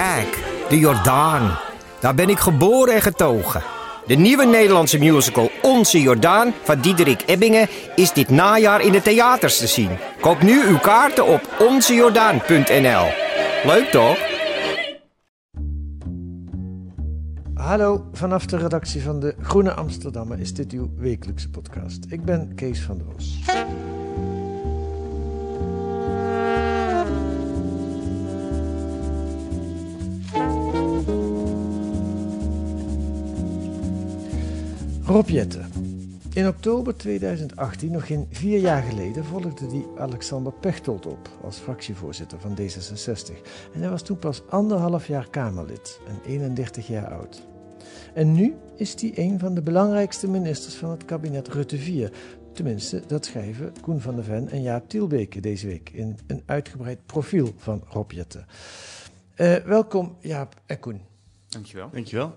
Kijk, de Jordaan. Daar ben ik geboren en getogen. De nieuwe Nederlandse musical Onze Jordaan van Diederik Ebbingen is dit najaar in de theaters te zien. Koop nu uw kaarten op onzejordaan.nl. Leuk toch? Hallo, vanaf de redactie van de Groene Amsterdammer is dit uw wekelijkse podcast. Ik ben Kees van der Bos. Rob Jetten. In oktober 2018, nog geen vier jaar geleden, volgde die Alexander Pechtold op als fractievoorzitter van D66. En hij was toen pas anderhalf jaar Kamerlid en 31 jaar oud. En nu is hij een van de belangrijkste ministers van het kabinet Rutte 4. Tenminste, dat schrijven Koen van der Ven en Jaap Tielbeke deze week in een uitgebreid profiel van Rob Jetten. Eh, welkom Jaap en Koen. Dankjewel. Dankjewel.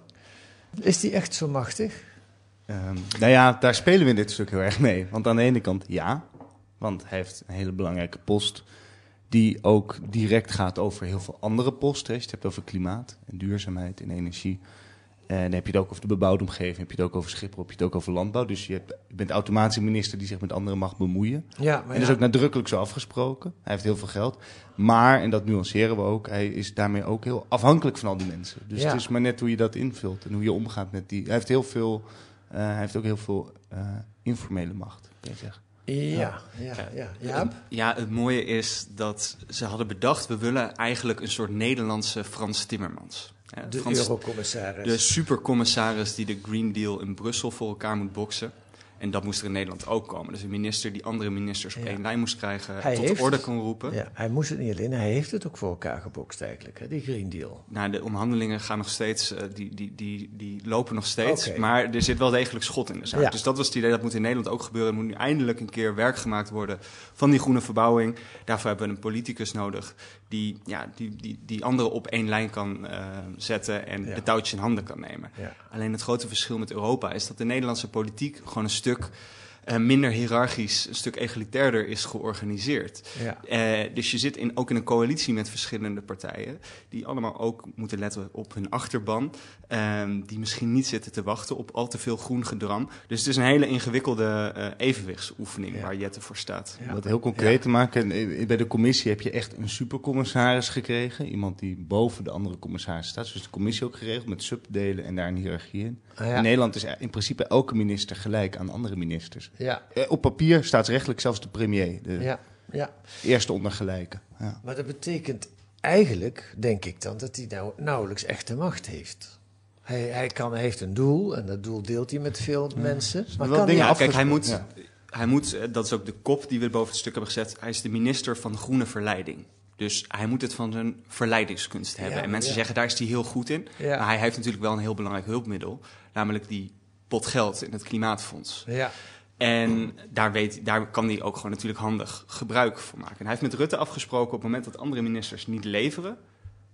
Is die echt zo machtig? Ehm nou ja, daar spelen we in dit stuk heel erg mee. Want aan de ene kant ja, want hij heeft een hele belangrijke post die ook direct gaat over heel veel andere posten. Je het hebt over klimaat en duurzaamheid en energie. En dan heb je het ook over de bebouwde omgeving, heb je het ook over Schiphol, heb je het ook over landbouw. Dus je, hebt, je bent automatisch een minister die zich met anderen mag bemoeien. Ja, En dat is ook nadrukkelijk zo afgesproken. Hij heeft heel veel geld. Maar, en dat nuanceren we ook, hij is daarmee ook heel afhankelijk van al die mensen. Dus Ja. het is maar net hoe je dat invult en hoe je omgaat met die. Hij heeft heel veel, hij heeft ook heel veel eh, informele macht, kan je zeggen. Ja, ja, ja. Jaap? Ja, het mooie is dat ze hadden bedacht... we willen eigenlijk een soort Nederlandse Frans Timmermans. Ja, De Frans- eurocommissaris. de supercommissaris die de Green Deal in Brussel voor elkaar moet boksen. En dat moest er in Nederland ook komen. Dus een minister die andere ministers op Ja. één lijn moest krijgen... Hij tot heeft orde kan roepen. Ja, hij moest het niet alleen, hij heeft het ook voor elkaar gebokst eigenlijk, hè, die Green Deal. Nou, de onderhandelingen gaan nog steeds, eh, die, die, die, die lopen nog steeds. Maar er zit wel degelijk schot in de zaak. Ja. Dus dat was het idee, dat moet in Nederland ook gebeuren. Er moet nu eindelijk een keer werk gemaakt worden van die groene verbouwing. Daarvoor hebben we een politicus nodig die, ja, die, die, die anderen op één lijn kan eh, zetten en de touwtjes in handen kan nemen. Alleen het grote verschil met Europa is dat de Nederlandse politiek gewoon een stuk eh, minder hiërarchisch, een stuk egalitairder is georganiseerd. Ja. Eh, dus je zit in, ook in een coalitie met verschillende partijen, die allemaal ook moeten letten op hun achterban, ehm, die misschien niet zitten te wachten op al te veel groen gedram. Dus het is een hele ingewikkelde eh, evenwichtsoefening Ja. waar Jette voor staat. Ja. Om dat heel concreet te maken, bij de commissie heb je echt een supercommissaris gekregen. Iemand die boven de andere commissaris staat. Dus de commissie ook geregeld met subdelen en daar een hiërarchie in. Ah, ja. In Nederland is in principe elke minister gelijk aan andere ministers. Ja, Eh, Op papier staatsrechtelijk zelfs de premier, de ja, ja. eerste ondergelijke. Ja. Maar dat betekent eigenlijk, denk ik dan, dat hij nou nauwelijks echte macht heeft. Hij, hij, kan, hij heeft een doel en dat doel deelt hij met veel mensen. Maar wel kan dingen Ja, kijk, hij moet, hij moet, eh, dat is ook de kop die we boven het stuk hebben gezet, hij is de minister van groene verleiding. Dus hij moet het van zijn verleidingskunst hebben. Ja, en mensen ja. zeggen, daar is hij heel goed in. Ja. Maar hij heeft natuurlijk wel een heel belangrijk hulpmiddel. Namelijk die pot geld in het klimaatfonds. ja, En daar, weet, daar kan hij ook gewoon natuurlijk handig gebruik van maken. En hij heeft met Rutte afgesproken op het moment dat andere ministers niet leveren...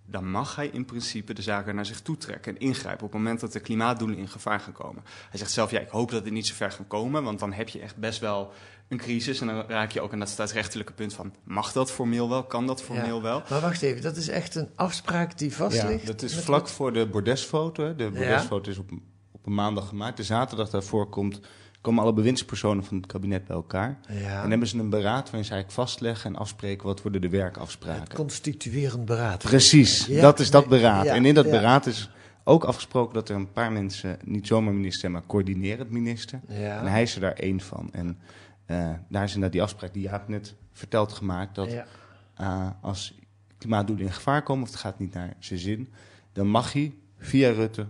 dan mag hij in principe de zaken naar zich toe trekken en ingrijpen... op het moment dat de klimaatdoelen in gevaar gaan komen. Hij zegt zelf, ja, ik hoop dat dit niet zo ver gaat komen... want dan heb je echt best wel een crisis... en dan raak je ook aan dat staatsrechtelijke punt van... mag dat formeel wel, kan dat formeel Ja. wel? Maar wacht even, dat is echt een afspraak die vast Ja, ligt? dat is met- vlak voor de bordesfoto. hè. De bordesfoto is op, op een maandag gemaakt. De zaterdag daarvoor komt, komen alle bewindspersonen van het kabinet bij elkaar. Ja, En hebben ze een beraad waarin ze eigenlijk vastleggen en afspreken wat worden de het werkafspraken. constituerend beraad. Precies, Ja, dat is dat beraad. ja, en in dat ja. beraad is ook afgesproken dat er een paar mensen niet zomaar minister zijn, maar coördinerend minister. Ja. En hij is er daar één van. En eh, daar is inderdaad die afspraak die Jaap net verteld gemaakt, dat ja. eh, als klimaatdoelen in gevaar komen of het gaat niet naar zijn zin, dan mag hij via Rutte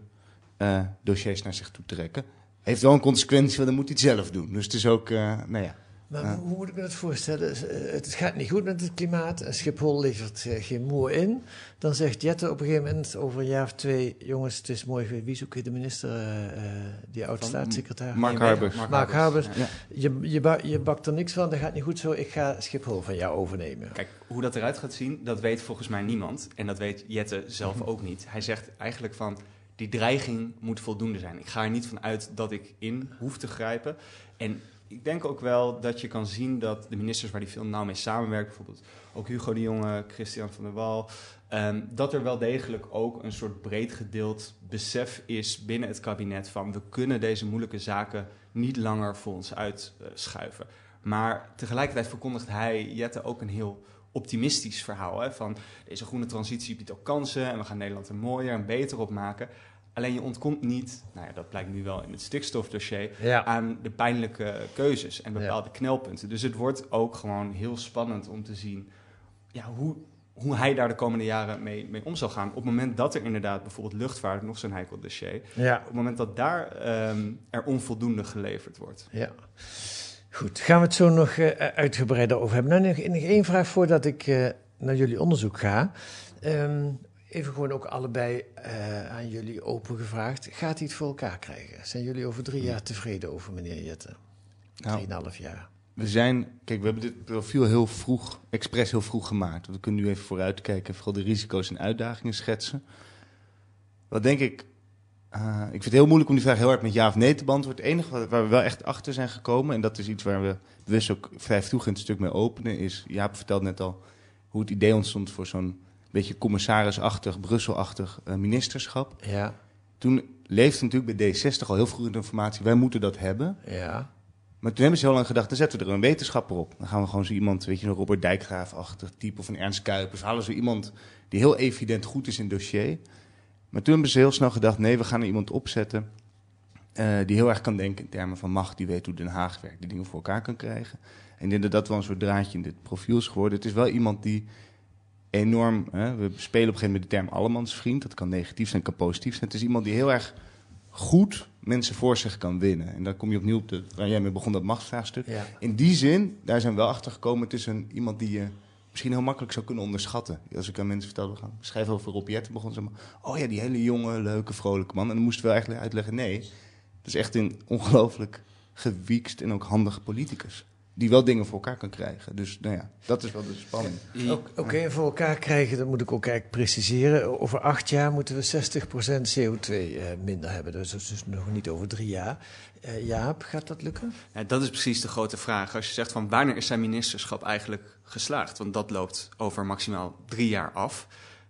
eh, dossiers naar zich toe trekken. Heeft wel een consequentie, want dan moet hij het zelf doen. Dus het is ook, nou ja, Maar Ja. hoe, moet ik me dat voorstellen? Eh, Het gaat niet goed met het klimaat en Schiphol levert eh, geen moer in. Dan zegt Jette op een gegeven moment over een jaar of twee... jongens, het is mooi geweest. Wie ook weer de minister, eh, eh, die oud-staatssecretaris? Mark Nee, Harbers. Mark Harbers. Ja. Je, je, ba- je bakt er niks van, dat gaat niet goed zo. Ik ga Schiphol van jou overnemen. Kijk, hoe dat eruit gaat zien, dat weet volgens mij niemand. En dat weet Jette zelf ook niet. Hij zegt eigenlijk van, die dreiging moet voldoende zijn. Ik ga er niet van uit dat ik in hoef te grijpen. En ik denk ook wel dat je kan zien dat de ministers waar die veel nauw mee samenwerkt... bijvoorbeeld ook Hugo de Jonge, Christian van der Wal... ehm, dat er wel degelijk ook een soort breed gedeeld besef is binnen het kabinet... van we kunnen deze moeilijke zaken niet langer voor ons uitschuiven. Maar tegelijkertijd verkondigt hij, Jette, ook een heel optimistisch verhaal. Hè? Van deze groene transitie biedt ook kansen en we gaan Nederland er mooier en beter op maken. Alleen je ontkomt niet, nou ja, dat blijkt nu wel in het stikstofdossier, Ja. aan de pijnlijke keuzes en Ja. bepaalde knelpunten. Dus het wordt ook gewoon heel spannend om te zien ja, hoe, hoe hij daar de komende jaren mee, mee om zal gaan. Op het moment dat er inderdaad bijvoorbeeld luchtvaart, nog zo'n heikel dossier, Ja. op het moment dat daar ehm, er onvoldoende geleverd wordt. Ja. Goed, gaan we het zo nog eh, uitgebreider over hebben. Nou, nog, nog één vraag voordat ik eh, naar jullie onderzoek ga. Ehm, even gewoon ook allebei eh, aan jullie open gevraagd. Gaat hij het voor elkaar krijgen? Zijn jullie over drie jaar tevreden over meneer Jette? Nou, Drieënhalf jaar. we zijn, kijk, we hebben dit profiel heel vroeg, expres heel vroeg gemaakt. We kunnen nu even vooruitkijken, vooral de risico's en uitdagingen schetsen. Wat denk ik, eh, ik vind het heel moeilijk om die vraag heel hard met ja of nee te beantwoorden. Het enige waar- we wel echt achter zijn gekomen, en dat is iets waar we bewust ook vrij vroeg in het stuk mee openen, is, Jaap vertelde net al hoe het idee ontstond voor zo'n beetje commissarisachtig, Brusselachtig eh, ministerschap. Ja, Toen leefde natuurlijk bij D60 al heel vroeg de informatie, wij moeten dat hebben. ja, Maar toen hebben ze heel lang gedacht, dan zetten we er een wetenschapper op. Dan gaan we gewoon zo iemand, weet je, een Robert Dijkgraaf-achtig type of een Ernst Kuipers. Halen zo iemand die heel evident goed is in het dossier. Maar toen hebben ze heel snel gedacht, nee, we gaan er iemand opzetten eh, die heel erg kan denken in termen van macht. Die weet hoe Den Haag werkt, die dingen voor elkaar kan krijgen. En ik denk dat dat wel een soort draadje in dit profiel is geworden. Het is wel iemand die enorm, hè, we spelen op een gegeven moment de term allemansvriend. Dat kan negatief zijn, kan positief zijn. Het is iemand die heel erg goed mensen voor zich kan winnen. En dan kom je opnieuw op de, waar jij mee begon, dat machtsvraagstuk. ja. In die zin, daar zijn we wel achter gekomen, het is een, iemand die je misschien heel makkelijk zou kunnen onderschatten. Als ik aan mensen vertelde, we gaan schrijven over Rob Jetten, begon ze maar, oh ja, die hele jonge, leuke, vrolijke man. En dan moesten we eigenlijk uitleggen, nee, dat is echt een ongelooflijk gewiekst en ook handige politicus. Die wel dingen voor elkaar kan krijgen. Dus nou ja, dat is wel de spanning. Oké, en voor elkaar krijgen, dat moet ik ook eigenlijk preciseren. Over acht jaar moeten we 60% CO2 eh, minder hebben. Dus dat is dus nog niet over drie jaar. Eh, Jaap, gaat dat lukken? Ja, dat is precies de grote vraag. Als je zegt van wanneer is zijn ministerschap eigenlijk geslaagd? Want dat loopt over maximaal drie jaar af.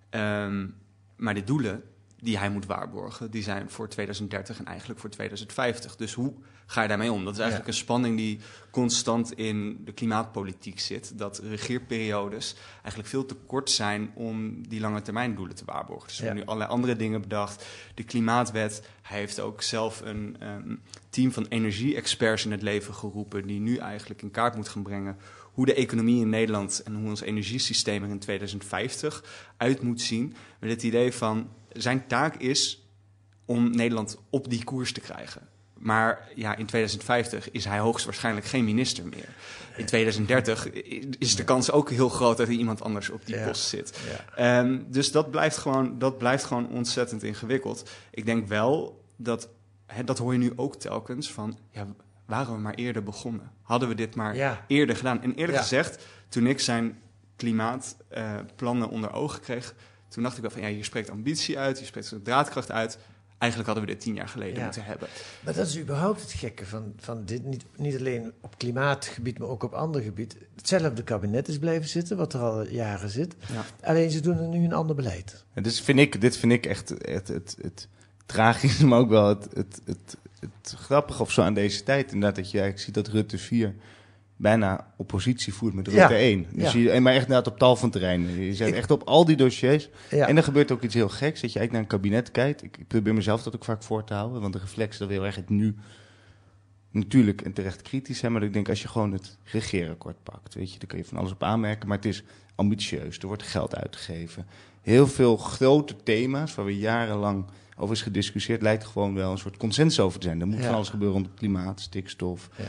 Ehm, maar de doelen die hij moet waarborgen, die zijn voor 2030 en eigenlijk voor 2050. Dus hoe ga je daarmee om? Dat is eigenlijk een spanning die constant in de klimaatpolitiek zit. Dat regeerperiodes eigenlijk veel te kort zijn om die lange termijn doelen te waarborgen. Dus we Ja. hebben nu allerlei andere dingen bedacht. De klimaatwet, hij heeft ook zelf een ehm, team van energie-experts in het leven geroepen... die nu eigenlijk in kaart moet gaan brengen hoe de economie in Nederland... en hoe ons energiesysteem er in 2050 uit moet zien. Met het idee van, zijn taak is om Nederland op die koers te krijgen. Maar ja, in 2050 is hij hoogstwaarschijnlijk geen minister meer. In 2030 is de kans ook heel groot dat er iemand anders op die Ja. post zit. Ja. Ehm, dus dat blijft, gewoon, dat blijft gewoon ontzettend ingewikkeld. Ik denk wel dat, hè, dat hoor je nu ook telkens, van ja, waren we maar eerder begonnen? Hadden we dit maar Ja. eerder gedaan? En eerlijk gezegd, toen ik zijn klimaatplannen onder ogen kreeg, toen dacht ik wel van ja, je spreekt ambitie uit, je spreekt draadkracht uit. Eigenlijk hadden we dit tien jaar geleden Ja. moeten hebben. Maar dat is überhaupt het gekke van, van dit. Niet, niet alleen op klimaatgebied, maar ook op ander gebied. Hetzelfde kabinet is blijven zitten, wat er al jaren zit. Ja. Alleen ze doen er nu een ander beleid. En dus vind ik, dit vind ik echt het, het, het, tragische, maar ook wel het, het, het, het grappige of zo aan deze tijd. Inderdaad, dat je eigenlijk ziet dat Rutte 4 bijna oppositie voert met Rutte Ja, 1. Dus ja. je, maar echt inderdaad op tal van terreinen. Je Ik- echt op al die dossiers. Ja. En er gebeurt ook iets heel geks. Dat je eigenlijk naar een kabinet kijkt. Ik, ik probeer mezelf dat ook vaak voor te houden. Want de reflex dat erg het nu natuurlijk en terecht kritisch zijn. Maar ik denk als je gewoon het regeerakkoord pakt. Weet je, dan kun je van alles op aanmerken. Maar het is ambitieus. Er wordt geld uitgegeven. Heel veel grote thema's waar we jarenlang over is gediscussieerd, lijkt gewoon wel een soort consensus over te zijn. Er moet Ja. van alles gebeuren rond klimaat, stikstof. Ja.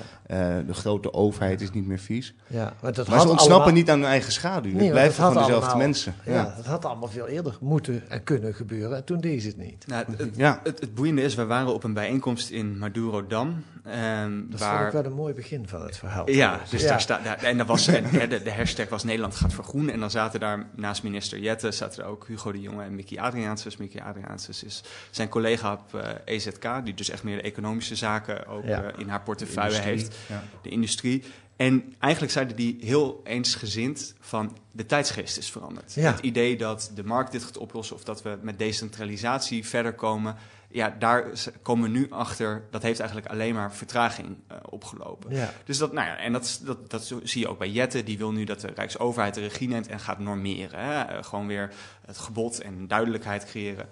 eh, de grote overheid is niet meer vies. Ja, maar dat maar had ze ontsnappen allemaal- niet aan hun eigen schaduw. Nee, het had gewoon dezelfde allemaal- mensen. Ja, Ja. dat had allemaal veel eerder moeten en kunnen gebeuren. En toen deed ze het niet. Nou, het, het, Ja. het, het boeiende is, we waren op een bijeenkomst in Madurodam. ehm Dat waar, vond ik wel een mooi begin van het verhaal. Ja, dus Ja. daar staat. daar- En dat was, en, de, de hashtag was Nederland gaat vergroenen. En dan zaten daar naast minister Jette zaten er ook Hugo de Jonge en Mickey Adriaanses. Mickey Adriaanses is zijn collega op eh, EZK, die dus echt meer de economische zaken ook Ja. eh, in haar portefeuille heeft. ja. De industrie. En eigenlijk zeiden die heel eensgezind van de tijdsgeest is veranderd. Ja. Het idee dat de markt dit gaat oplossen of dat we met decentralisatie verder komen. Ja, daar komen we nu achter. Dat heeft eigenlijk alleen maar vertraging eh, opgelopen. Ja. Dus dat, nou ja, en dat, dat, dat zie je ook bij Jette. Die wil nu dat de Rijksoverheid de regie neemt en gaat normeren. Hè? Gewoon weer het gebod en duidelijkheid creëren.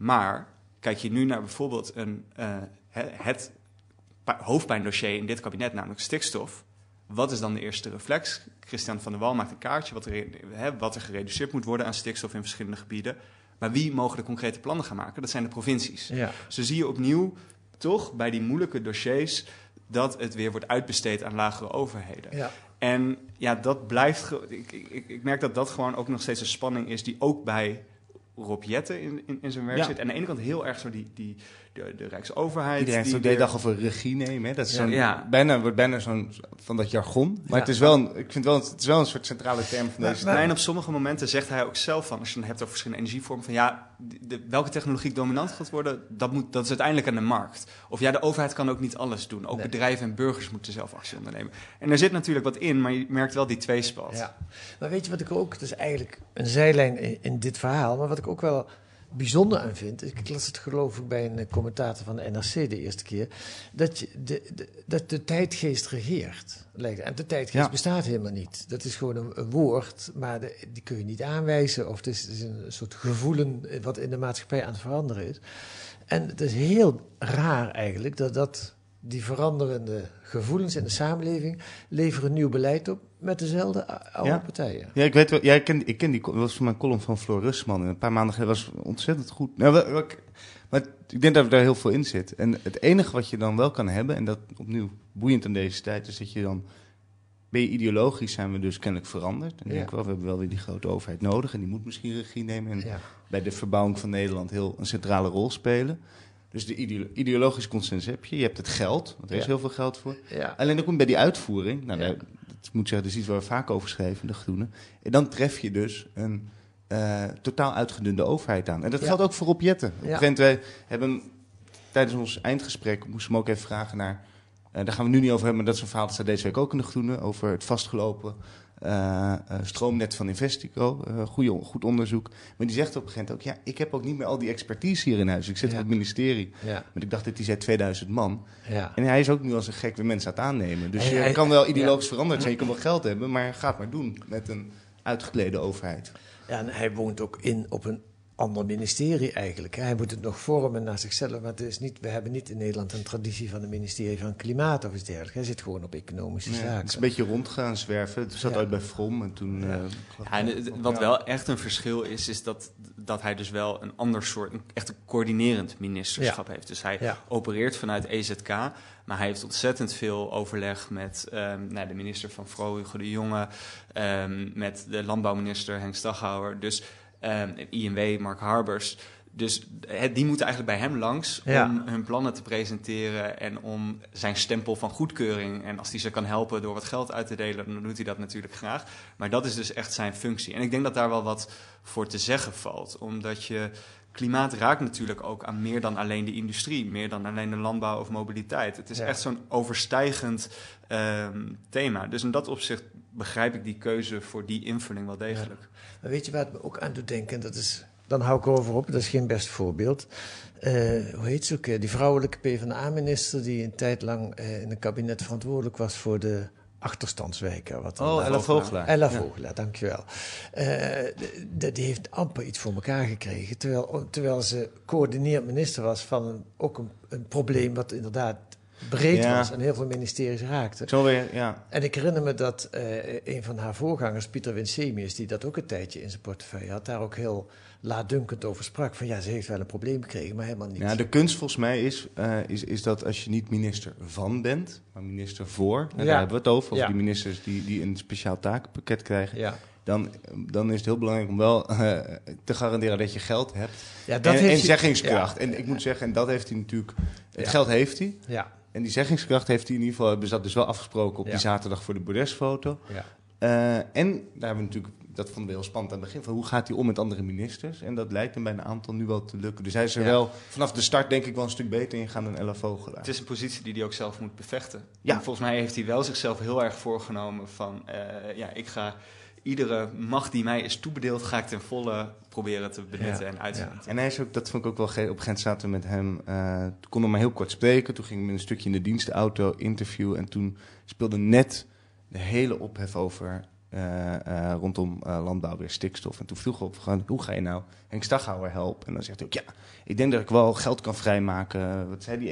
Maar kijk je nu naar bijvoorbeeld een, eh, he- het hoofdpijndossier in dit kabinet, namelijk stikstof. Wat is dan de eerste reflex? Christian van der Wal maakt een kaartje wat er, wat er gereduceerd moet worden aan stikstof in verschillende gebieden. Maar wie mogen de concrete plannen gaan maken? Dat zijn de provincies. Ja. Zo zie je opnieuw toch bij die moeilijke dossiers dat het weer wordt uitbesteed aan lagere overheden. Ja. En ja, dat blijft. Ik, ik, ik merk dat dat gewoon ook nog steeds een spanning is die ook bij Rob Jetten in, in, in zijn werk Ja. zit. En aan de ene kant heel erg zo die, die, de, de Rijksoverheid. Iedereen heeft die de hele dag over regie nemen. Hè? Dat is Ja. zo'n, Ja. bijna, wordt bijna zo'n van dat jargon. Maar Ja. het is wel een, ik vind wel, het is wel een soort centrale term van deze maar- Nou, en op sommige momenten zegt hij ook zelf van, als je het hebt over verschillende energievormen, van ja, de, welke technologie dominant gaat worden, dat, moet, dat is uiteindelijk aan de markt. Of ja, de overheid kan ook niet alles doen. Ook Nee. bedrijven en burgers moeten zelf actie ondernemen. En daar zit natuurlijk wat in, maar je merkt wel die tweespalt. Ja. Maar weet je wat ik ook, het is eigenlijk een zijlijn in, in dit verhaal, maar wat ik ook wel bijzonder aan vind, ik, las het geloof ik bij een eh, commentator van de NRC de eerste keer, dat, je de, de, dat de tijdgeest regeert. lijkt. En de tijdgeest Ja. bestaat helemaal niet. Dat is gewoon een, een woord, maar de- die kun je niet aanwijzen of het is, het is een soort gevoelen eh, wat in de maatschappij aan het veranderen is. En het is heel raar eigenlijk dat, dat die veranderende gevoelens in de samenleving leveren nieuw beleid op met dezelfde ou- oude Ja. partijen. Ja, ik weet wel. Ja, ik ken, ik ken die. Dat was van mijn column van Floor Rustman. En een paar maanden geleden was ontzettend goed. Nou, wel- wel- ik- maar ik denk dat er heel veel in zit. En het enige wat je dan wel kan hebben, en dat opnieuw boeiend aan deze tijd, is dat je dan. Ben je ideologisch, zijn we dus kennelijk veranderd. En Ja. denk ik wel, we hebben wel weer die grote overheid nodig. En die moet misschien regie nemen. En Ja. bij de verbouwing van Nederland heel een centrale rol spelen. Dus de ideo- ideologische consensus heb je. Je hebt het geld, want er is Ja. heel veel geld voor. Ja. Alleen dan kom je bij die uitvoering. Nou, Ja. dat moet ik zeggen, dat is iets waar we vaak over schrijven, de Groenen. En dan tref je dus een eh, totaal uitgedunde overheid aan. En dat geldt ook voor Rob Jetten. Op een Ja. gegeven moment, wij hebben tijdens ons eindgesprek, moesten we ook even vragen naar... eh, daar gaan we nu niet over hebben, maar dat is een verhaal dat staat deze week ook in de Groenen... over het vastgelopen eh, eh, stroomnet van Investico. Eh goeie, goed onderzoek. Maar die zegt op een gegeven moment ook... ja, ik heb ook niet meer al die expertise hier in huis. Ik zit Ja. op het ministerie. Ja. Maar ik dacht dat hij zei 2000 man. Ja. En hij is ook nu als een gek weer mensen aan het aannemen. Dus Hij- je hij- kan wel ideologisch veranderd zijn, je kan wel geld hebben, maar ga het maar doen met een uitgeklede overheid. Ja, en hij woont ook in op een ander ministerie eigenlijk. Hij moet het nog vormen naar zichzelf. Maar het is niet, we hebben niet in Nederland een traditie van een ministerie van Klimaat of iets dergelijks. Hij zit gewoon op economische Ja, zaken. het is een beetje rondgaan zwerven. Het zat Ja. uit bij From en toen... Ja. eh, en het- wat wel echt een verschil is, is dat, dat hij dus wel een ander soort, een, echt een coördinerend ministerschap heeft. Dus hij Ja. opereert vanuit EZK, maar hij heeft ontzettend veel overleg met ehm, nou, de minister van Vrouw, Hugo de Jonge, ehm, met de landbouwminister Henk Staghouwer, dus ehm, INW, Mark Harbers. Dus het, die moeten eigenlijk bij hem langs Ja. om hun plannen te presenteren en om zijn stempel van goedkeuring. En als hij ze kan helpen door wat geld uit te delen, dan doet hij dat natuurlijk graag. Maar dat is dus echt zijn functie. En ik denk dat daar wel wat voor te zeggen valt. Omdat je klimaat raakt natuurlijk ook aan meer dan alleen de industrie, meer dan alleen de landbouw of mobiliteit. Het is Ja. echt zo'n overstijgend ehm, thema. Dus in dat opzicht begrijp ik die keuze voor die invulling wel degelijk. Maar weet je waar het me ook aan doet denken? Dat is, dan hou ik erover op, dat is geen best voorbeeld. Eh, hoe heet ze ook? Die vrouwelijke PvdA-minister die een tijd lang eh, in het kabinet verantwoordelijk was voor de achterstandswijken. Wat Oh, Ella Vogelaar. Ella Ja. Vogelaar, dankjewel. Eh, die heeft amper iets voor elkaar gekregen. Terwijl, terwijl ze coördineerd minister was van een, ook een, een probleem wat inderdaad breed Ja. was en heel veel ministeries raakte. Ja. En ik herinner me dat eh, een van haar voorgangers, Pieter Winsemius, die dat ook een tijdje in zijn portefeuille had, daar ook heel laatdunkend over sprak. Van ja, ze heeft wel een probleem gekregen, maar helemaal niet. ja. De kunst volgens mij is, eh, is, is dat als je niet minister van bent, maar minister voor, en Ja. daar hebben we het over, Ja. die ministers die, die een speciaal takenpakket krijgen, ja. dan, dan is het heel belangrijk om wel eh, te garanderen dat je geld hebt Ja, dat en, heeft en hij- zeggingskracht. Ja. En ik moet zeggen, en dat heeft hij natuurlijk, het Ja. geld heeft hij. En die zeggingskracht heeft hij in ieder geval, hebben ze dat dus wel afgesproken op Ja. die zaterdag voor de bordesfoto. ja. Eh, en daar hebben we natuurlijk, dat vonden we heel spannend aan het begin, van hoe gaat hij om met andere ministers? En dat lijkt hem bij een aantal nu wel te lukken. Dus hij is er Ja. wel vanaf de start denk ik wel een stuk beter in gaan dan Ella Vogelaar. Het is een positie die hij ook zelf moet bevechten. Ja. En volgens mij heeft hij wel zichzelf heel erg voorgenomen van... eh, ja, ik ga iedere macht die mij is toebedeeld... ga ik ten volle proberen te benutten Ja. en uit te Ja. En hij is ook, dat vond ik ook wel op een gegeven moment zaten we met hem. eh toen konden we maar heel kort spreken. Toen ging ik met een stukje in de dienstauto interview. En toen speelde net de hele ophef over eh, eh, rondom eh, landbouw weer stikstof. En toen vroeg we op gewoon, hoe ga je nou Henk Staghouwer helpen? En dan zegt hij ook, ja, ik denk dat ik wel geld kan vrijmaken. Wat zei die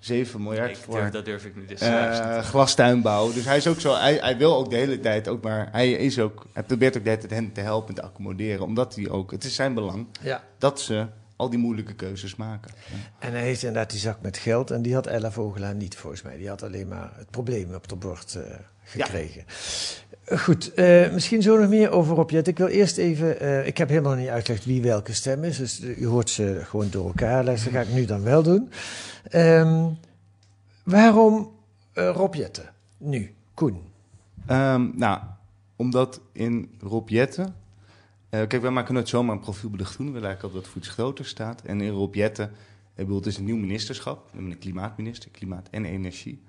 1,7 miljard Ik voor durf, dat durf ik nu dus eh, glastuinbouw. Dus hij is ook zo, hij, hij wil ook de hele tijd ook, maar hij is ook, hij probeert ook de hele tijd hen te helpen, te accommoderen, omdat hij ook, het is zijn belang ja. dat ze al die moeilijke keuzes maken. En hij heeft inderdaad die zak met geld en die had Ella Vogelaar niet volgens mij. Die had alleen maar het probleem op de bord eh, gekregen. Goed, eh, misschien zo nog meer over Rob Jet. Ik wil eerst even, eh, ik heb helemaal niet uitgelegd wie welke stem is, dus eh, u hoort ze gewoon door elkaar. Dat ga ik nu dan wel doen. Ehm, waarom eh Rob Jette? Nu, Koen. Ehm, nou, omdat in Rob Jetten, eh, kijk, wij maken nooit zomaar een profielbelicht doen. We lijken op dat voor iets groter staat. En in Rob Jetten, ik bedoel, het is een nieuw ministerschap. We hebben een klimaatminister, klimaat en energie.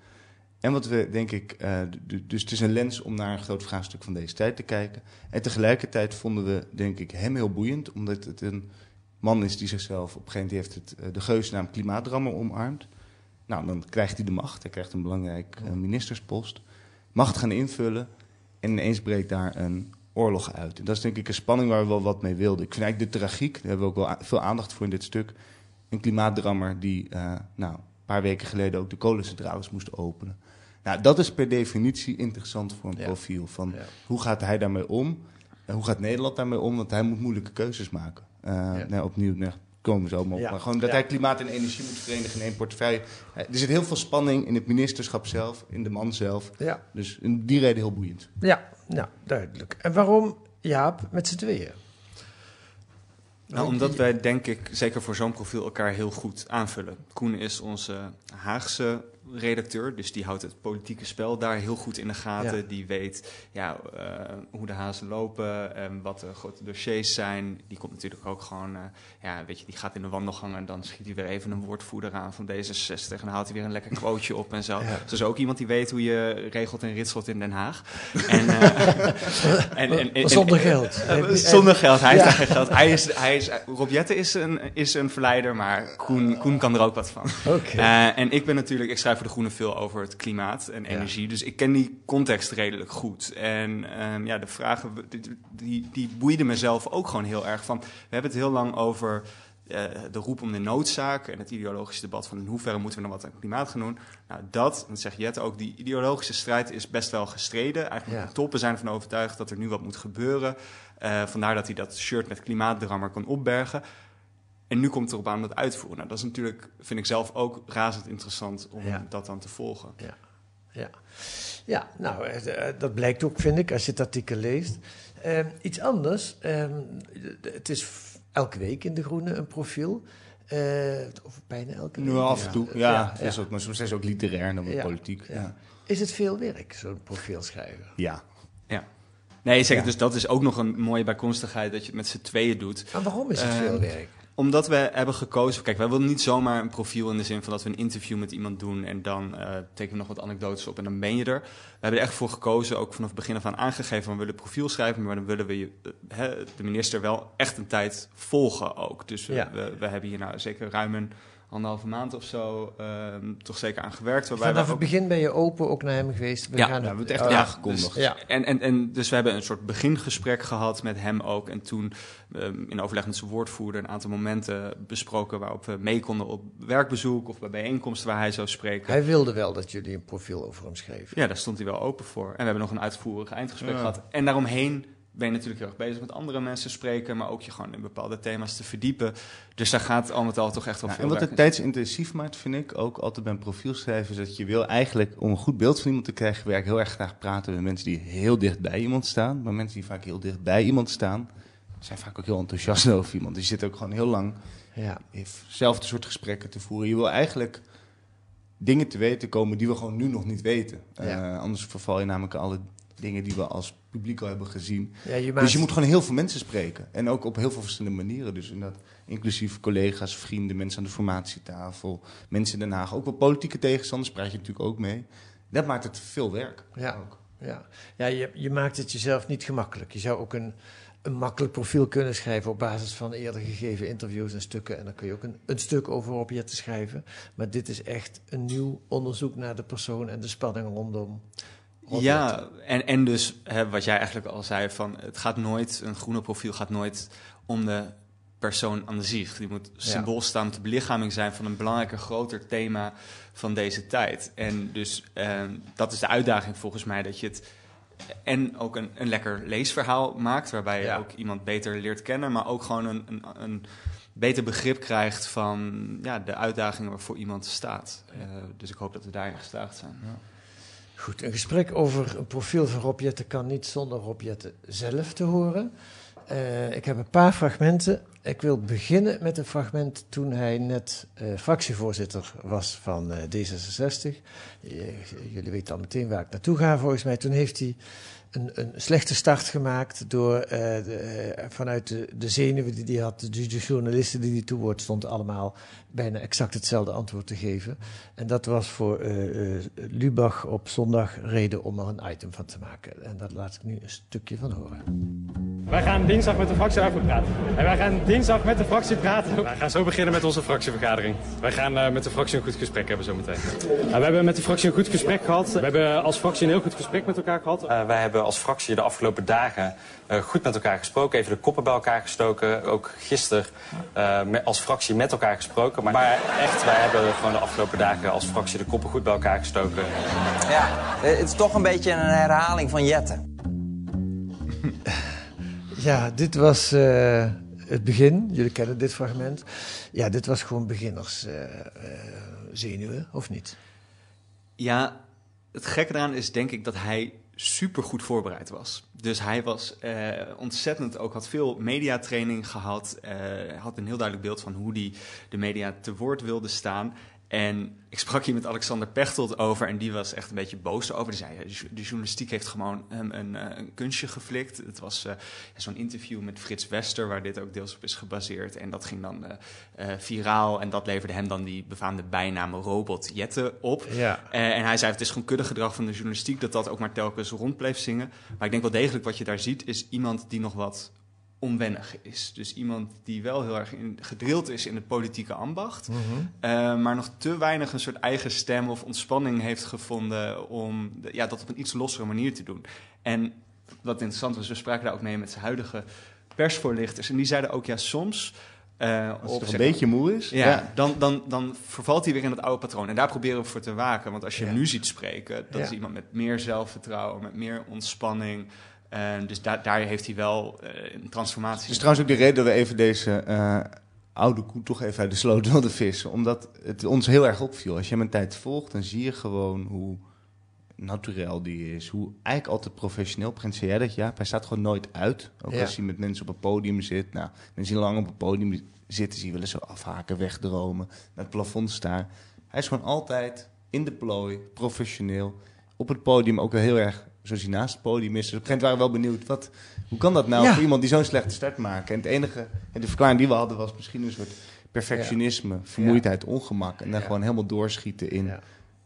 En wat we, denk ik, eh, dus het is een lens om naar een groot vraagstuk van deze tijd te kijken. En tegelijkertijd vonden we, denk ik, hem heel boeiend, omdat het een man is die zichzelf op een gegeven moment heeft het, eh, de geusnaam klimaatrammer omarmd. Nou, dan krijgt hij de macht, hij krijgt een belangrijk eh, ministerspost. Macht gaan invullen en ineens breekt daar een oorlog uit. En dat is denk ik een spanning waar we wel wat mee wilden. Ik vind eigenlijk de tragiek, daar hebben we ook wel veel aandacht voor in dit stuk. Een klimaatdrammer die nou, paar weken geleden ook de kolencentrales moest openen. Nou, dat is per definitie interessant voor een Ja. profiel. Van Ja. hoe gaat hij daarmee om? En hoe gaat Nederland daarmee om? Want hij moet moeilijke keuzes maken. Eh, Ja. nou, opnieuw, nou, komen zo op. Maar gewoon dat hij klimaat en energie moet verenigen in één portefeuille. Eh, Er zit heel veel spanning in het ministerschap zelf, in de man zelf. Ja, Dus in die reden heel boeiend. ja nou, duidelijk. En waarom Jaap met z'n tweeën? Nou, omdat wij, denk ik, zeker voor zo'n profiel elkaar heel goed aanvullen. Koen is onze Haagse redacteur, dus die houdt het politieke spel daar heel goed in de gaten. Ja. Die weet ja, eh, hoe de hazen lopen, en wat de grote dossiers zijn. Die komt natuurlijk ook gewoon, eh, ja, weet je, die gaat in de wandelgang en dan schiet hij weer even een woordvoerder aan van D66 en dan haalt hij weer een lekker quoteje op en zo. Ja. Dus ook iemand die weet hoe je regelt en ritselt in Den Haag. En, eh, en, en- en- Zonder geld. Zonder geld. Hij Ja. heeft geen geld. Hij is, hij is, Rob is een, is een verleider, maar Koen, Koen kan er ook wat van. Eh, en ik ben natuurlijk, ik schrijf voor De Groene veel over het klimaat en Ja. energie. Dus ik ken die context redelijk goed. En ehm, ja, de vragen, die, die, die boeiden mezelf ook gewoon heel erg van. We hebben het heel lang over eh, de roep om de noodzaak en het ideologische debat van in hoeverre moeten we nou wat aan klimaat gaan doen. Nou, dat, dat zegt Jette ook, die ideologische strijd is best wel gestreden. Eigenlijk Ja. de toppen zijn ervan overtuigd dat er nu wat moet gebeuren. Eh, vandaar dat hij dat shirt met klimaatdrammer kan opbergen. En nu komt het erop aan dat uitvoeren. Nou, dat is natuurlijk, vind ik zelf ook razend interessant om Ja. dat dan te volgen. Ja, ja nou, eh, eh, dat blijkt ook, vind ik, als je het artikel leest. Ehm, iets anders, ehm, het is elke week in De Groene een profiel. eh, of bijna elke week. Nu af en toe, ja. Ja, dat is ja. ook, maar soms ze ook literair dan weer Ja, politiek. ja. Ja. Is het veel werk, zo'n profiel schrijven? ja. Nee, zeker. Ja. Dus dat is ook nog een mooie bijkomstigheid dat je het met z'n tweeën doet. Maar waarom is het Ehm, veel werk? Omdat we hebben gekozen. Kijk, wij willen niet zomaar een profiel in de zin van dat we een interview met iemand doen en dan eh, tekenen we nog wat anekdotes op en dan ben je er. We hebben er echt voor gekozen, ook vanaf het begin af aan aangegeven, we willen profiel schrijven, maar dan willen we je, eh, de minister wel echt een tijd volgen ook. Dus Ja. we, we hebben hier nou zeker ruim een anderhalve maand of zo ehm, toch zeker aan gewerkt. Waarbij we Vanaf het ook- begin ben je open ook naar hem geweest. We Ja, gaan we hebben het echt Ja, aangekondigd. Dus, Ja. En, en, en, dus we hebben een soort begingesprek gehad met hem ook. En toen ehm, in overleg met zijn woordvoerder een aantal momenten besproken waarop we mee konden op werkbezoek of bij bijeenkomsten waar hij zou spreken. Hij wilde wel dat jullie een profiel over hem schreven. Ja, daar stond hij wel open voor. En we hebben nog een uitvoerig eindgesprek Ja. gehad. En daaromheen ben je natuurlijk heel erg bezig met andere mensen spreken, maar ook je gewoon in bepaalde thema's te verdiepen. Dus daar gaat al met al toch echt wel Ja, veel en wat het tijdsintensief maakt, vind ik ook altijd bij een is dat je wil eigenlijk, om een goed beeld van iemand te krijgen, werk heel erg graag praten met mensen die heel dicht bij iemand staan. Maar mensen die vaak heel dicht bij iemand staan, zijn vaak ook heel enthousiast over iemand. Dus je zit ook gewoon heel lang Ja. hetzelfde soort gesprekken te voeren. Je wil eigenlijk dingen te weten komen die we gewoon nu nog niet weten. Ja. Eh, anders verval je namelijk alle dingen die we als publiek al hebben gezien. Ja, je Dus je moet gewoon heel veel mensen spreken. En ook op heel veel verschillende manieren. Dus inderdaad, inclusief collega's, vrienden, mensen aan de formatietafel, mensen in Den Haag. Ook wel politieke tegenstanders praat je natuurlijk ook mee. Dat maakt het veel werk. Ja. Ook. Ja, ja je, je maakt het jezelf niet gemakkelijk. Je zou ook een, een makkelijk profiel kunnen schrijven op basis van eerder gegeven interviews en stukken. En dan kun je ook een, een stuk over objecten schrijven. Maar dit is echt een nieuw onderzoek naar de persoon en de spanning rondom. Ja, en, en dus hè, wat jij eigenlijk al zei, van het gaat nooit, een groene profiel gaat nooit om de persoon aan zich. Die moet symbool staan, moet de belichaming zijn van een belangrijker, groter thema van deze tijd. En dus ehm, dat is de uitdaging volgens mij, dat je het en ook een, een lekker leesverhaal maakt, waarbij je Ja. ook iemand beter leert kennen, maar ook gewoon een, een, een beter begrip krijgt van ja, de uitdagingen waarvoor iemand staat. Eh, dus ik hoop dat we daarin geslaagd zijn. Goed, een gesprek over een profiel van Rob Jetten kan niet zonder Rob Jetten zelf te horen. Eh, ik heb een paar fragmenten. Ik wil beginnen met een fragment toen hij net eh, fractievoorzitter was van eh, D66. Eh, jullie weten al meteen waar ik naartoe ga volgens mij. Toen heeft hij een, een slechte start gemaakt door vanuit de, de zenuwen die hij had, de, journalisten die hij toe woord stond, allemaal bijna exact hetzelfde antwoord te geven. En dat was voor Lubach op zondag reden om er een item van te maken. En daar laat ik nu een stukje van horen. Wij gaan dinsdag met de fractie over praten. En wij gaan dinsdag met de fractie praten. Wij gaan zo beginnen met onze fractievergadering. Wij gaan eh, met de fractie een goed gesprek hebben zometeen. Uh, we hebben met de fractie een goed gesprek gehad. We hebben als fractie een heel goed gesprek met elkaar gehad. Uh, wij hebben als fractie de afgelopen dagen uh, goed met elkaar gesproken. Even de koppen bij elkaar gestoken. Ook gisteren uh, met, als fractie met elkaar gesproken. Maar, maar, echt, wij hebben gewoon de afgelopen dagen als fractie de koppen goed bij elkaar gestoken. Ja, het is toch een beetje een herhaling van Jette. Ja, dit was uh, het begin. Jullie kennen dit fragment. Ja, dit was gewoon beginners uh, uh, zenuwen, of niet? Ja, het gekke eraan is denk ik dat hij super goed voorbereid was. Dus hij was ontzettend ook, had veel mediatraining gehad. Uh, had een heel duidelijk beeld van hoe hij de media te woord wilde staan. En ik sprak hier met Alexander Pechtold over en die was echt een beetje boos over. Die zei, de journalistiek heeft gewoon hem een, een, een, kunstje geflikt. Het was uh, zo'n interview met Frits Wester, waar dit ook deels op is gebaseerd. En dat ging dan uh, uh, viraal en dat leverde hem dan die befaamde bijnaam Robot Jette op. Ja. en hij zei, het is gewoon kuddegedrag van de journalistiek dat dat ook maar telkens rond bleef zingen. Maar ik denk wel degelijk wat je daar ziet, is iemand die nog wat onwennig is. Dus iemand die wel heel erg in, gedrild is in het politieke ambacht, Mhm. mm-hmm. uh, maar nog te weinig een soort eigen stem of ontspanning heeft gevonden om de, ja, dat op een iets lossere manier te doen. En wat interessant was, we spraken daar ook mee met zijn huidige persvoorlichters. En die zeiden ook, ja, soms... Uh, Als het een beetje moe is. Ja, ja, Dan, dan, dan vervalt hij weer in het oude patroon. En daar proberen we voor te waken. Want als je Ja. hem nu ziet spreken, dat Ja. is iemand met meer zelfvertrouwen, met meer ontspanning. Uh, dus daar, daar heeft hij wel uh, een transformatie. Het is trouwens ook de reden dat we even deze uh, oude koe toch even uit de sloot wilden vissen. Omdat het ons heel erg opviel. Als je hem een tijd volgt, dan zie je gewoon hoe naturel die is. Hoe eigenlijk altijd professioneel. Prins jij dat, ja. Hij staat gewoon nooit uit. Ook Ja. als hij met mensen op een podium zit. Nou, mensen die lang op een podium zitten, zie je wel eens zo afhaken, wegdromen. Naar het plafond staan. Hij is gewoon altijd in de plooi, professioneel. Op het podium ook wel heel erg zoals hij naast het podium is. Dus op een gegeven moment waren we wel benieuwd, wat, hoe kan dat nou Ja. voor iemand die zo'n slechte start maakt? En het enige, en de verklaring die we hadden was misschien een soort perfectionisme, vermoeidheid, ongemak. En dan Ja. gewoon helemaal doorschieten in, Ja.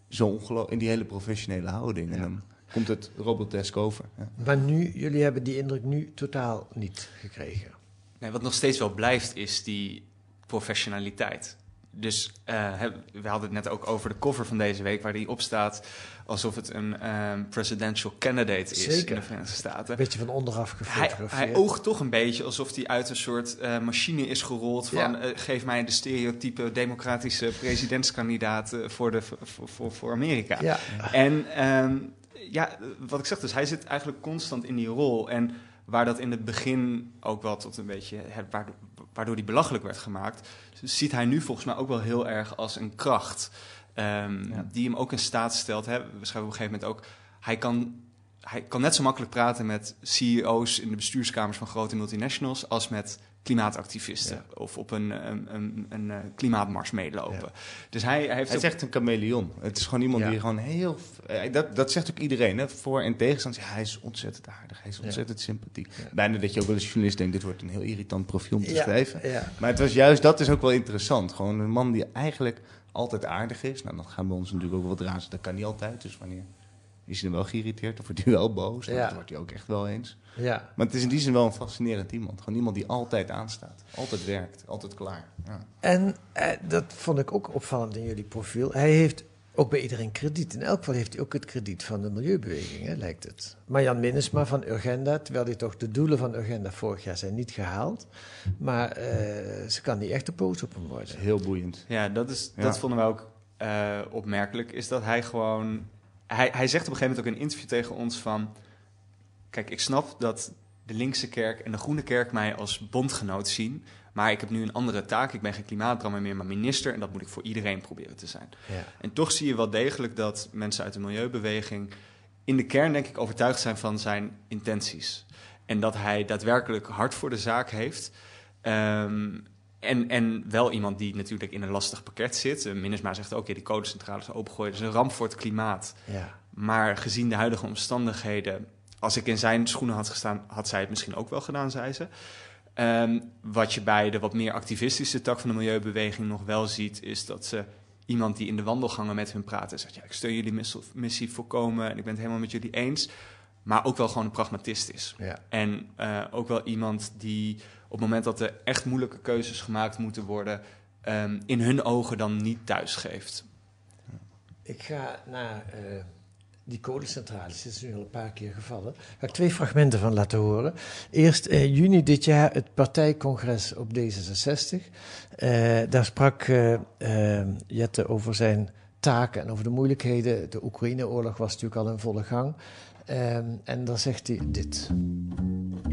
zo in die hele professionele houding. En dan komt het robotesk over. Ja. Maar nu, jullie hebben die indruk nu totaal niet gekregen. Nee, wat nog steeds wel blijft, is die professionaliteit. dus eh, we hadden het net ook over de cover van deze week, waar die op staat alsof het een ehm, presidential candidate is Zeker. in de Verenigde Staten. Een beetje van onderaf Hij, gefotografeerd. hij oogt toch een beetje alsof hij uit een soort eh, machine is gerold van Ja. eh, geef mij de stereotype democratische presidentskandidaat eh, voor, de, voor, voor, voor Amerika. Ja. En ehm, ja, wat ik zeg, dus hij zit eigenlijk constant in die rol. En waar dat in het begin ook wel tot een beetje, waardoor, waardoor die belachelijk werd gemaakt, ziet hij nu volgens mij ook wel heel erg als een kracht. Ehm, Ja. Die hem ook in staat stelt. Hè. We schrijven op een gegeven moment ook, hij kan, hij kan net zo makkelijk praten met CEO's in de bestuurskamers van grote multinationals als met klimaatactivisten Ja. of op een, een, een, een, eh, klimaatmars meelopen. Ja. Dus hij, hij heeft Hij is ook- echt een chameleon. Het is gewoon iemand Ja. die gewoon heel... eh, Dat, dat zegt ook iedereen, hè? voor- en tegenstander. Ja, hij is ontzettend aardig, hij is Ja. ontzettend sympathiek. Ja. Bijna dat je ook wel als journalist denkt... dit wordt een heel irritant profiel om te Ja, schrijven. ja. Maar het was juist, dat is ook wel interessant. Gewoon een man die eigenlijk altijd aardig is. Nou, dan gaan we ons natuurlijk ook wel wat razen. Dat kan niet altijd, dus wanneer... Is hij dan wel geïrriteerd of wordt hij wel boos? Ja. Dat wordt hij ook echt wel eens. ja. Maar het is in die zin wel een fascinerend iemand. Gewoon iemand die altijd aanstaat. Altijd werkt. Altijd klaar. Ja. En eh, dat vond ik ook opvallend in jullie profiel. Hij heeft ook bij iedereen krediet. In elk geval heeft hij ook het krediet van de milieubeweging, hè, lijkt het. Marjan Minnesma van Urgenda, terwijl hij toch de doelen van Urgenda vorig jaar zijn niet gehaald. Maar eh, ze kan niet echt de boos op hem Dat is worden. heel boeiend. Ja, dat, is, Ja. dat vonden we ook eh, opmerkelijk. Is dat hij gewoon. Hij, hij zegt op een gegeven moment ook in een interview tegen ons van. Kijk, ik snap dat de linkse kerk en de groene kerk mij als bondgenoot zien. Maar ik heb nu een andere taak. Ik ben geen klimaatdrammer meer, maar minister. En dat moet ik voor iedereen proberen te zijn. Ja. En toch zie je wel degelijk dat mensen uit de milieubeweging in de kern, denk ik, overtuigd zijn van zijn intenties. En dat hij daadwerkelijk hard voor de zaak heeft. Ehm, en, en wel iemand die natuurlijk in een lastig pakket zit. Uh, Minnesma zegt ook, ja, die codecentrales opengooien. Dat is een ramp voor het klimaat. Ja. Maar gezien de huidige omstandigheden, als ik in zijn schoenen had gestaan, had zij het misschien ook wel gedaan, zei ze. Ehm, wat je bij de wat meer activistische tak van de milieubeweging nog wel ziet, is dat ze iemand die in de wandelgangen met hun praat en zegt: Ja, ik steun jullie miss- missie volkomen en ik ben het helemaal met jullie eens. Maar ook wel gewoon een pragmatist is. Ja. En eh, ook wel iemand die op het moment dat er echt moeilijke keuzes gemaakt moeten worden, ehm, in hun ogen dan niet thuisgeeft. Ik ga naar eh, die kolencentrales, is nu al een paar keer gevallen. Daar ga ik twee fragmenten van laten horen. Eerst in juni dit jaar het partijcongres op D66. Eh, daar sprak eh, eh, Jette over zijn taken en over de moeilijkheden. De Oekraïne-oorlog was natuurlijk al in volle gang. En dan zegt hij dit.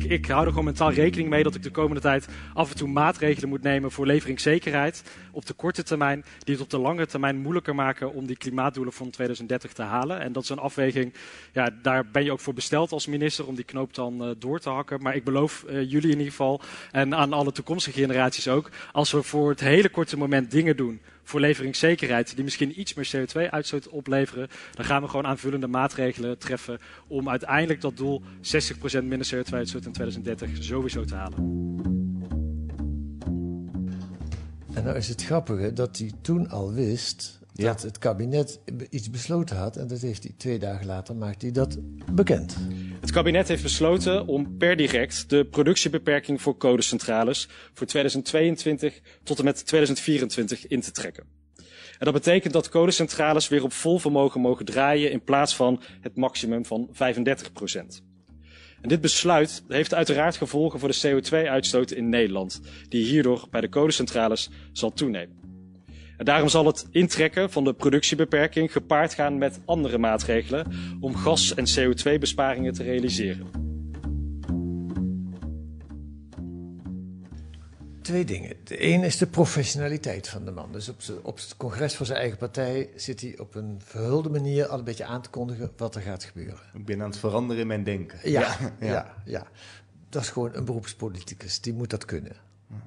Ik, hou er gewoon mentaal rekening mee dat ik de komende tijd af en toe maatregelen moet nemen voor leveringszekerheid op de korte termijn, die het op de lange termijn moeilijker maken om die klimaatdoelen van 2030 te halen. En dat is een afweging, ja, daar ben je ook voor besteld als minister om die knoop dan eh, door te hakken. Maar ik beloof eh, jullie in ieder geval en aan alle toekomstige generaties ook, als we voor het hele korte moment dingen doen voor leveringszekerheid, die misschien iets meer CO2-uitstoot opleveren, dan gaan we gewoon aanvullende maatregelen treffen om uiteindelijk dat doel 60% minder CO2-uitstoot in 2030 sowieso te halen. En nou is het grappige dat hij toen al wist. Dat het kabinet iets besloten had. En dat heeft hij twee dagen later maakt hij dat bekend. Het kabinet heeft besloten om per direct de productiebeperking voor kolencentrales voor 2022 tot en met 2024 in te trekken. En dat betekent dat kolencentrales weer op vol vermogen mogen draaien in plaats van het maximum van 35% En dit besluit heeft uiteraard gevolgen voor de CO2-uitstoot in Nederland, die hierdoor bij de kolencentrales zal toenemen. En daarom zal het intrekken van de productiebeperking gepaard gaan met andere maatregelen om gas- en CO2-besparingen te realiseren. Twee dingen. De een is de professionaliteit van de man. Dus op, het congres van zijn eigen partij zit hij op een verhulde manier al een beetje aan te kondigen wat er gaat gebeuren. Ik ben aan het veranderen in mijn denken. Ja, ja, ja. Dat is gewoon een beroepspoliticus. Die moet dat kunnen.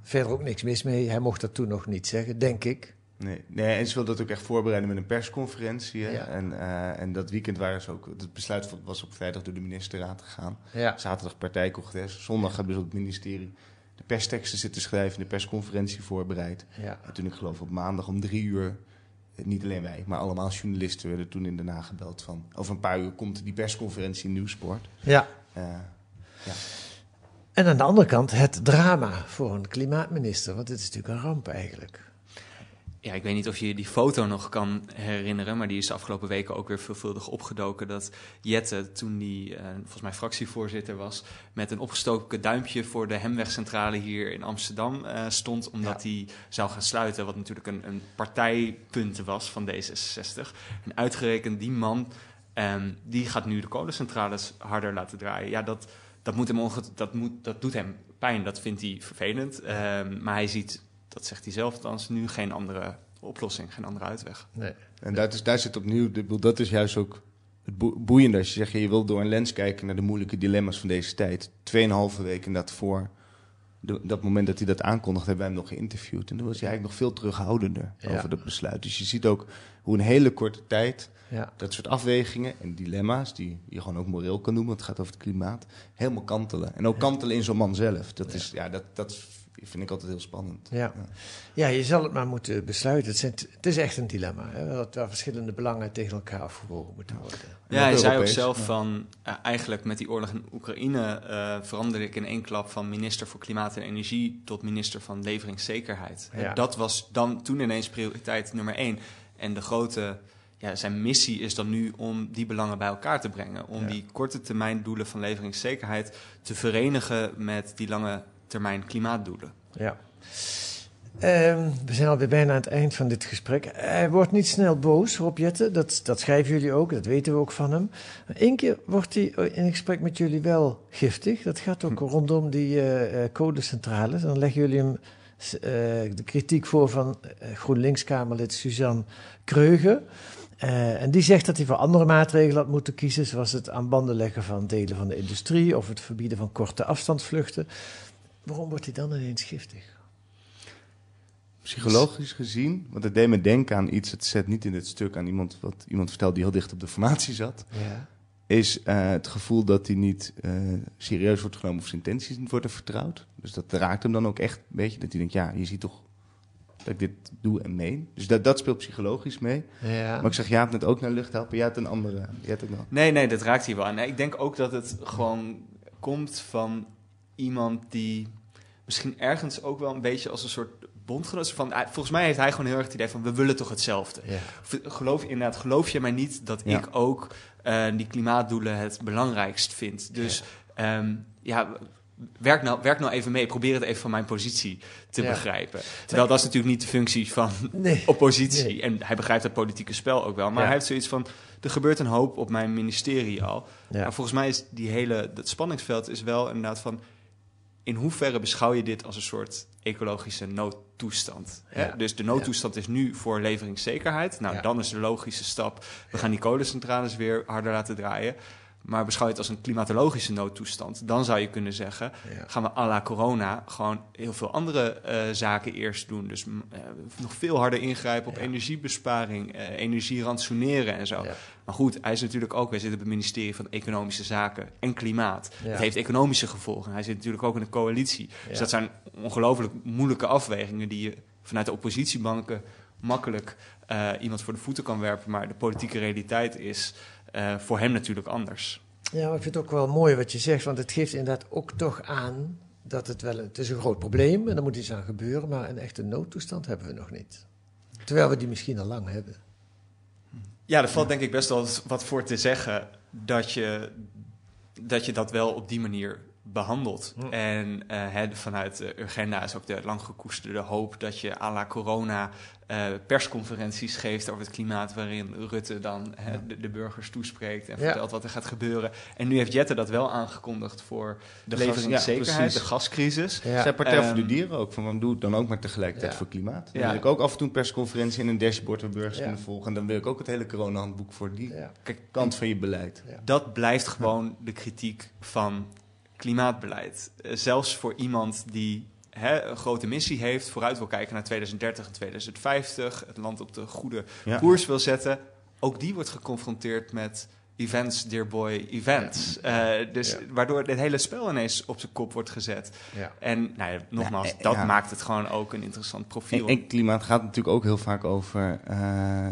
Verder ook niks mis mee. Hij mocht dat toen nog niet zeggen, denk ik. Nee, nee, en ze wilde dat ook echt voorbereiden met een persconferentie. hè. Ja. En, eh, en dat weekend waren ze ook. Het besluit was op vrijdag door de ministerraad gegaan. Ja. Zaterdag partijcongres. Zondag hebben ze op het ministerie de persteksten zitten schrijven, de persconferentie voorbereid. Ja. En toen ik geloof op maandag om drie uur, eh, niet alleen wij, maar allemaal journalisten werden toen in Den Haag gebeld van over een paar uur komt die persconferentie in Nieuwsport. ja. Eh, ja. En aan de andere kant het drama voor een klimaatminister. Want dit is natuurlijk een ramp eigenlijk. Ja, ik weet niet of je die foto nog kan herinneren, maar die is de afgelopen weken ook weer veelvuldig opgedoken. Dat Jette, toen die eh, volgens mij fractievoorzitter was, met een opgestoken duimpje voor de Hemwegcentrale hier in Amsterdam eh, stond, omdat hij zou gaan sluiten, wat natuurlijk een, een partijpunt was van D66. En uitgerekend die man, ehm, die gaat nu de kolencentrales harder laten draaien. Ja, dat, dat, moet hem onge- dat, moet, dat doet hem pijn, dat vindt hij vervelend. Ehm, maar hij ziet, dat zegt hij zelf althans, nu geen andere oplossing, geen andere uitweg. Nee. En daar, is, daar zit opnieuw, dat is juist ook het boe- boeiende. Als je zegt, je wilt door een lens kijken naar de moeilijke dilemma's van deze tijd. Tweeënhalve weken inderdaad voor de, dat moment dat hij dat aankondigde, hebben wij hem nog geïnterviewd. En toen was hij eigenlijk nog veel terughoudender Ja. over dat besluit. Dus je ziet ook hoe in hele korte tijd Ja. dat soort afwegingen en dilemma's, die je gewoon ook moreel kan noemen, want het gaat over het klimaat, helemaal kantelen. En ook kantelen in zo'n man zelf. Dat, is, ja, dat, dat vind ik altijd heel spannend. Ja. ja, je zal het maar moeten besluiten. Het, zijn, het is echt een dilemma, hè, dat waar verschillende belangen tegen elkaar afgewogen moeten worden. Ja, hij zei ook zelf ja. van, eh, eigenlijk met die oorlog in Oekraïne eh veranderde ik in één klap van minister voor Klimaat en Energie tot minister van Leveringszekerheid. Ja. Dat was dan toen ineens prioriteit nummer één. En de grote, ja, zijn missie is dan nu om die belangen bij elkaar te brengen. Om Ja. die korte termijn doelen van leveringszekerheid te verenigen met die lange termijn klimaatdoelen. Ja. Ehm, we zijn alweer bijna aan het eind van dit gesprek. Hij wordt niet snel boos, Rob Jetten. Dat, dat schrijven jullie ook, dat weten we ook van hem. Eén keer wordt hij in gesprek met jullie wel giftig. Dat gaat ook rondom die codecentrales. Dan leggen jullie hem eh, de kritiek voor van GroenLinks-Kamerlid Suzanne Kreugen. En die zegt dat hij voor andere maatregelen had moeten kiezen, zoals het aan banden leggen van delen van de industrie of het verbieden van korte afstandsvluchten. Waarom wordt hij dan ineens giftig? Psychologisch gezien, want het deed me denken aan iets, het zet niet in dit stuk aan iemand wat iemand vertelt die heel dicht op de formatie zat, Ja. is eh, het gevoel dat hij niet eh, serieus wordt genomen of zijn intenties niet worden vertrouwd. Dus dat raakt hem dan ook echt een beetje, dat hij denkt, ja, je ziet toch dat ik dit doe en meen. Dus dat, dat speelt psychologisch mee. Ja. Maar ik zeg, jij hebt net ook naar lucht helpen, jij hebt een andere. Jij hebt ook nog. Nee, nee, dat raakt hier wel aan. Nee, ik denk ook dat het gewoon komt van iemand die misschien ergens ook wel een beetje als een soort bondgenoot van. Volgens mij heeft hij gewoon heel erg het idee van we willen toch hetzelfde. Of, Geloof inderdaad, geloof je mij niet dat Ja. ik ook eh, die klimaatdoelen het belangrijkst vind. Dus ja, ja werk, nou, werk nou even mee. Probeer het even van mijn positie te Ja. begrijpen. Terwijl dat is natuurlijk niet de functie van Nee. oppositie. Nee. En hij begrijpt het politieke spel ook wel. Maar Ja. hij heeft zoiets van, er gebeurt een hoop op mijn ministerie al. Ja. Maar volgens mij is die hele, dat spanningsveld is wel inderdaad van... in hoeverre beschouw je dit als een soort ecologische noodtoestand? Hè? Ja. Dus de noodtoestand is nu voor leveringszekerheid. Nou, dan is de logische stap... we gaan die kolencentrales weer harder laten draaien... Maar beschouw je het als een klimatologische noodtoestand, dan zou je kunnen zeggen: Ja. gaan we à la corona gewoon heel veel andere eh, zaken eerst doen. Dus mm, eh, nog veel harder ingrijpen op Ja. energiebesparing, eh, energie ransoneren en zo. Ja. Maar goed, hij is natuurlijk ook, wij zitten op het ministerie van Economische Zaken en Klimaat. Het heeft economische gevolgen. Hij zit natuurlijk ook in een coalitie. Dus dat zijn ongelooflijk moeilijke afwegingen die je vanuit de oppositiebanken makkelijk iemand voor de voeten kan werpen. Maar de politieke realiteit is eh, voor hem natuurlijk anders. Ja, maar ik vind het ook wel mooi wat je zegt, want het geeft inderdaad ook toch aan dat het wel het is een groot probleem en er moet iets aan gebeuren, maar een echte noodtoestand hebben we nog niet. Terwijl we die misschien al lang hebben. Ja, er valt denk ik best wel wat voor te zeggen dat je dat, je dat wel op die manier behandelt. Hm. En eh, vanuit de Urgenda is ook de lang gekoesterde hoop dat je à la corona eh, persconferenties geeft over het klimaat, waarin Rutte dan hè, de, de burgers toespreekt en Ja. vertelt wat er gaat gebeuren. En nu heeft Jette dat wel aangekondigd voor de ja, leveringszekerheid, precies. de gascrisis. Ja. Zijn Partij voor de Ehm, Dieren ook, van doe het dan ook maar tegelijkertijd Ja. voor klimaat? Dan Ja. wil ik ook af en toe een persconferentie en een dashboard waar burgers Ja. kunnen volgen. En dan wil ik ook het hele corona-handboek voor die Ja. Kant van je beleid. Ja. dat blijft gewoon de kritiek van klimaatbeleid. Eh, zelfs voor iemand die hè, een grote missie heeft, vooruit wil kijken naar 2030 en 2050, het land op de goede Ja. koers wil zetten, ook die wordt geconfronteerd met events, dear boy, events. Eh, dus Ja. waardoor dit hele spel ineens op zijn kop wordt gezet. Ja. En nou ja, nogmaals, Ja, eh, dat maakt het gewoon ook een interessant profiel. En, en klimaat gaat natuurlijk ook heel vaak over,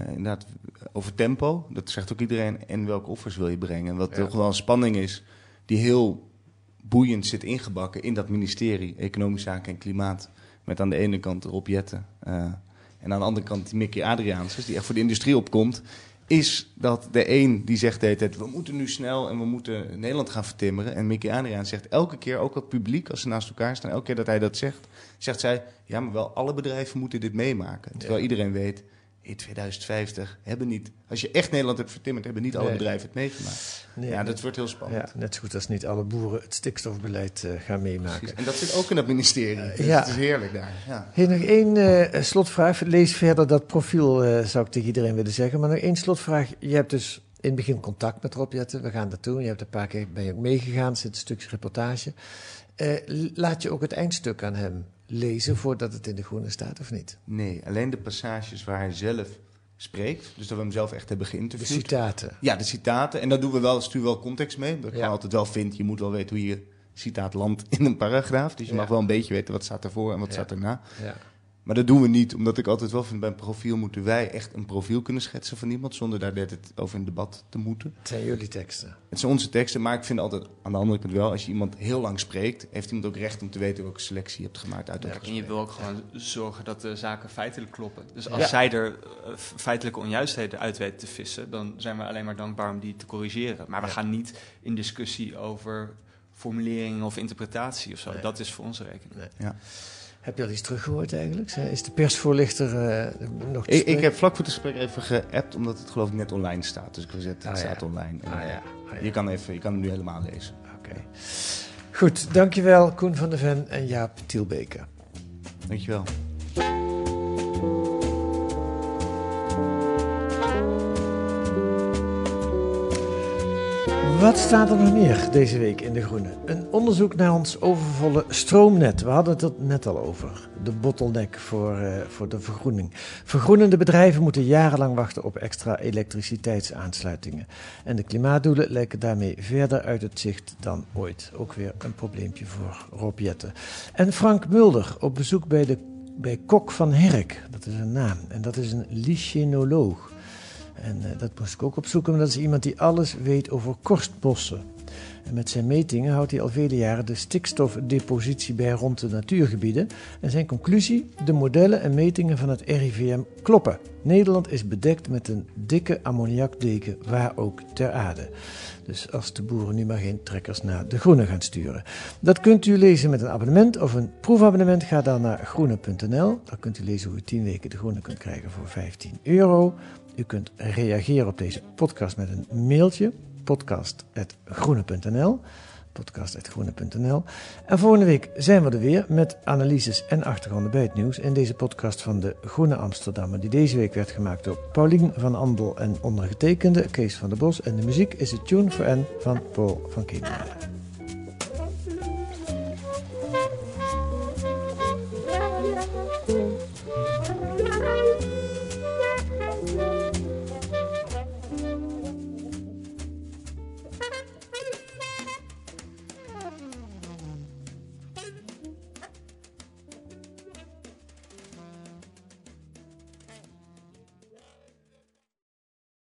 inderdaad, over tempo. Dat zegt ook iedereen. En welke offers wil je brengen? Wat toch wel een spanning is, die heel boeiend zit ingebakken in dat ministerie Economische Zaken en Klimaat. Met aan de ene kant Rob Jetten. eh, En aan de andere kant Mickey Adriaansens, die echt voor de industrie opkomt. Is dat de een die zegt de hele tijd, we moeten nu snel en we moeten Nederland gaan vertimmeren. En Mickey Adriaans zegt elke keer, ook het publiek, als ze naast elkaar staan, elke keer dat hij dat zegt, zegt zij, ja, maar wel alle bedrijven moeten dit meemaken. Terwijl iedereen weet, in 2050 hebben niet, als je echt Nederland hebt vertimmerd, hebben niet alle Nee. bedrijven het meegemaakt. Nee, ja, dat wordt heel spannend. Ja, net zo goed als niet alle boeren het stikstofbeleid eh, gaan meemaken. Precies. En dat zit ook in dat ministerie. Dus ja. Het is heerlijk daar. Ja. Nog één eh, slotvraag. Lees verder dat profiel, eh, zou ik tegen iedereen willen zeggen. Maar nog één slotvraag. Je hebt dus in het begin contact met Rob Jetten. We gaan naartoe. Je hebt een paar keer ben je ook meegegaan. Er zit een stukje reportage. Eh, laat je ook het eindstuk aan hem lezen voordat het in de groene staat of niet? Nee, alleen de passages waar hij zelf spreekt. Dus dat we hem zelf echt hebben De geïnterviewd. citaten. Ja, de citaten. En daar doen we wel, sturen we wel context mee. Dat Ja. altijd wel vind, je moet wel weten hoe je citaat landt in een paragraaf. Dus je Ja. mag wel een beetje weten wat staat ervoor en wat Ja. staat erna. Ja. Maar dat doen we niet, omdat ik altijd wel vind, bij een profiel moeten wij echt een profiel kunnen schetsen van iemand, zonder daar net het over in debat te moeten. Het zijn jullie teksten. Het zijn onze teksten, maar ik vind altijd aan de andere kant wel, als je iemand heel lang spreekt, heeft iemand ook recht om te weten welke selectie je hebt gemaakt uit dat En je wil ook gewoon zorgen dat de zaken feitelijk kloppen. Dus als Ja. zij er eh, feitelijke onjuistheden uit weten te vissen, dan zijn we alleen maar dankbaar om die te corrigeren. Maar we Ja. gaan niet in discussie over formulering of interpretatie of zo. Nee. Dat is voor onze rekening. Nee. Ja. Heb je al iets teruggehoord eigenlijk? Is de persvoorlichter eh, nog te Ik, ik heb vlak voor het gesprek even geappt, omdat het geloof ik net online staat. Dus ik gezet, het Ah, ja. staat online. En, Ah, eh, ja. Ah, ja. Je kan even, je kan hem nu helemaal lezen. Oké. Goed, dankjewel Koen van der Ven en Jaap Tielbeke. Dankjewel. Wat staat er nog meer deze week in De Groene? Een onderzoek naar ons overvolle stroomnet. We hadden het er net al over. De bottleneck voor, eh, voor de vergroening. Vergroenende bedrijven moeten jarenlang wachten op extra elektriciteitsaansluitingen. En de klimaatdoelen lijken daarmee verder uit het zicht dan ooit. Ook weer een probleempje voor Rob Jetten. En Frank Mulder op bezoek bij, de, bij Kok van Herk. Dat is een naam. En dat is een lichenoloog. En eh, dat moest ik ook opzoeken, maar dat is iemand die alles weet over korstbossen. En met zijn metingen houdt hij al vele jaren de stikstofdepositie bij rond de natuurgebieden. En zijn conclusie: de modellen en metingen van het RIVM kloppen. Nederland is bedekt met een dikke ammoniakdeken, waar ook ter aarde. Dus als de boeren nu maar geen trekkers naar de groene gaan sturen. Dat kunt u lezen met een abonnement of een proefabonnement. Ga dan naar groene.nl. Daar kunt u lezen hoe u 10 weken de groene kunt krijgen voor 15 euro. U kunt reageren op deze podcast met een mailtje. podcast.groene.nl podcast.groene.nl En volgende week zijn we er weer met analyses en achtergronden bij het nieuws in deze podcast van de Groene Amsterdammer, die deze week werd gemaakt door Paulien van Andel en ondergetekende Kees van der Bos. En de muziek is de Tune for N van Paul van Keenmaier.